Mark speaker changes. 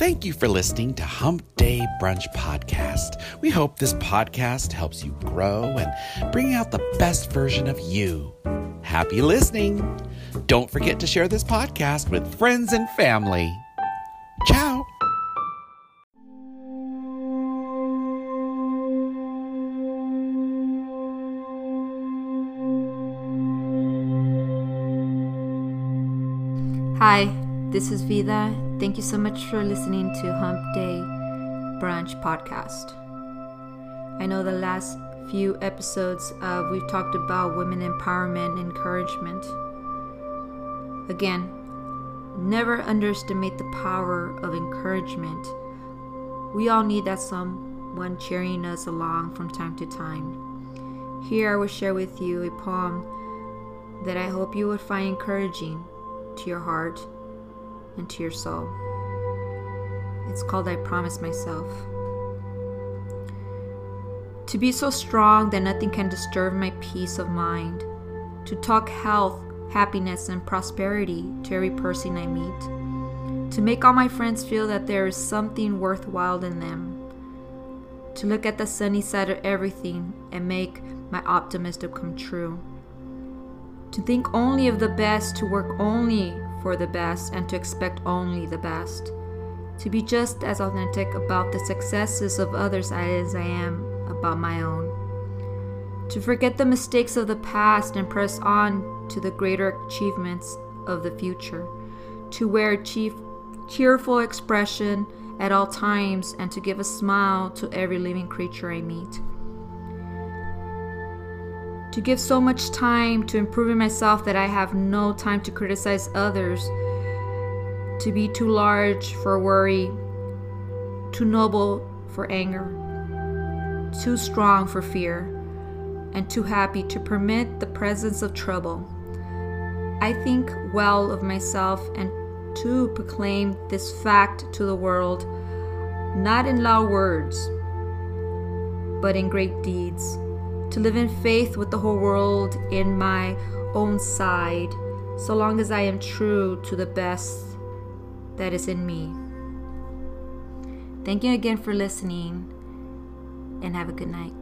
Speaker 1: Thank you for listening to Hump Day Brunch Podcast. We hope this podcast helps you grow and bring out the best version of you. Happy listening! Don't forget to share this podcast with friends and family. Ciao!
Speaker 2: Hi, this is Vida. Thank you so much for listening to Hump Day Brunch Podcast. I know the last few episodes uh, we've talked about women empowerment and encouragement. Again, never underestimate the power of encouragement. We all need that someone cheering us along from time to time. Here I will share with you a poem that I hope you would find encouraging to your heart and to your soul. It's called I Promise Myself. To be so strong that nothing can disturb my peace of mind. To talk health, happiness, and prosperity to every person I meet. To make all my friends feel that there is something worthwhile in them. To look at the sunny side of everything and make my optimism come true to think only of the best, to work only for the best, and to expect only the best. To be just as authentic about the successes of others as I am about my own. To forget the mistakes of the past and press on to the greater achievements of the future. To wear a chief, cheerful expression at all times and to give a smile to every living creature I meet to give so much time to improving myself that I have no time to criticize others, to be too large for worry, too noble for anger, too strong for fear, and too happy to permit the presence of trouble. I think well of myself and to proclaim this fact to the world, not in loud words, but in great deeds to live in faith with the whole world in my own side, so long as I am true to the best that is in me. Thank you again for listening, and have a good night.